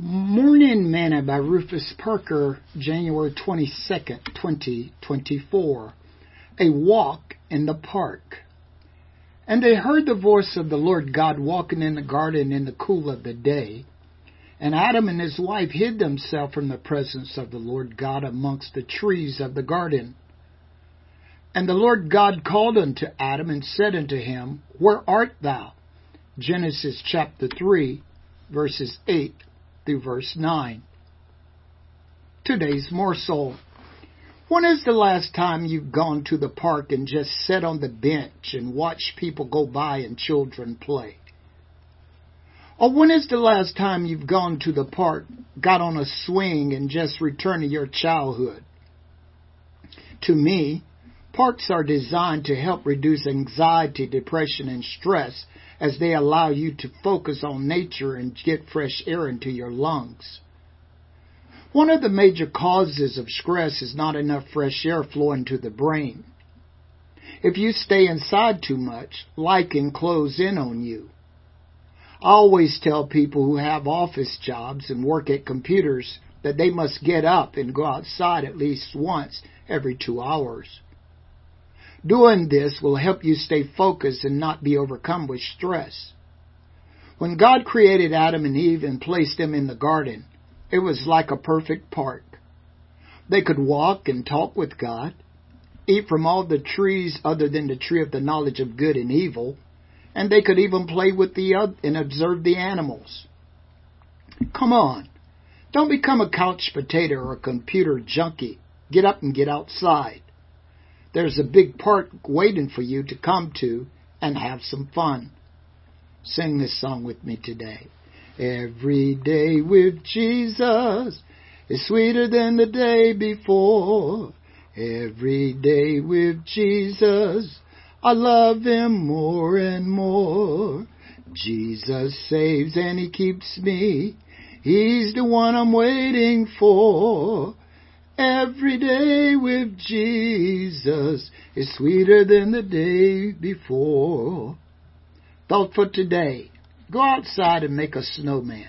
Morning Manna by Rufus Parker, January 22nd, 2024. A Walk in the Park. And they heard the voice of the Lord God walking in the garden in the cool of the day. And Adam and his wife hid themselves from the presence of the Lord God amongst the trees of the garden. And the Lord God called unto Adam and said unto him, Where art thou? Genesis chapter 3, verses 8 through verse 9. Today's morsel. When is the last time you've gone to the park and just sat on the bench and watched people go by and children play? Or when is the last time you've gone to the park, got on a swing, and just returned to your childhood? To me, parks are designed to help reduce anxiety, depression, and stress as they allow you to focus on nature and get fresh air into your lungs. One of the major causes of stress is not enough fresh air flowing to the brain. If you stay inside too much, light can close in on you. I always tell people who have office jobs and work at computers that they must get up and go outside at least once every two hours. Doing this will help you stay focused and not be overcome with stress. When God created Adam and Eve and placed them in the garden, it was like a perfect park. They could walk and talk with God, eat from all the trees other than the tree of the knowledge of good and evil, and they could even play with the other and observe the animals. Come on. Don't become a couch potato or a computer junkie. Get up and get outside. There's a big park waiting for you to come to and have some fun. Sing this song with me today. Every day with Jesus is sweeter than the day before. Every day with Jesus, I love Him more and more. Jesus saves and He keeps me. He's the one I'm waiting for. Every day with Jesus is sweeter than the day before. Thought for today. Go outside and make a snowman.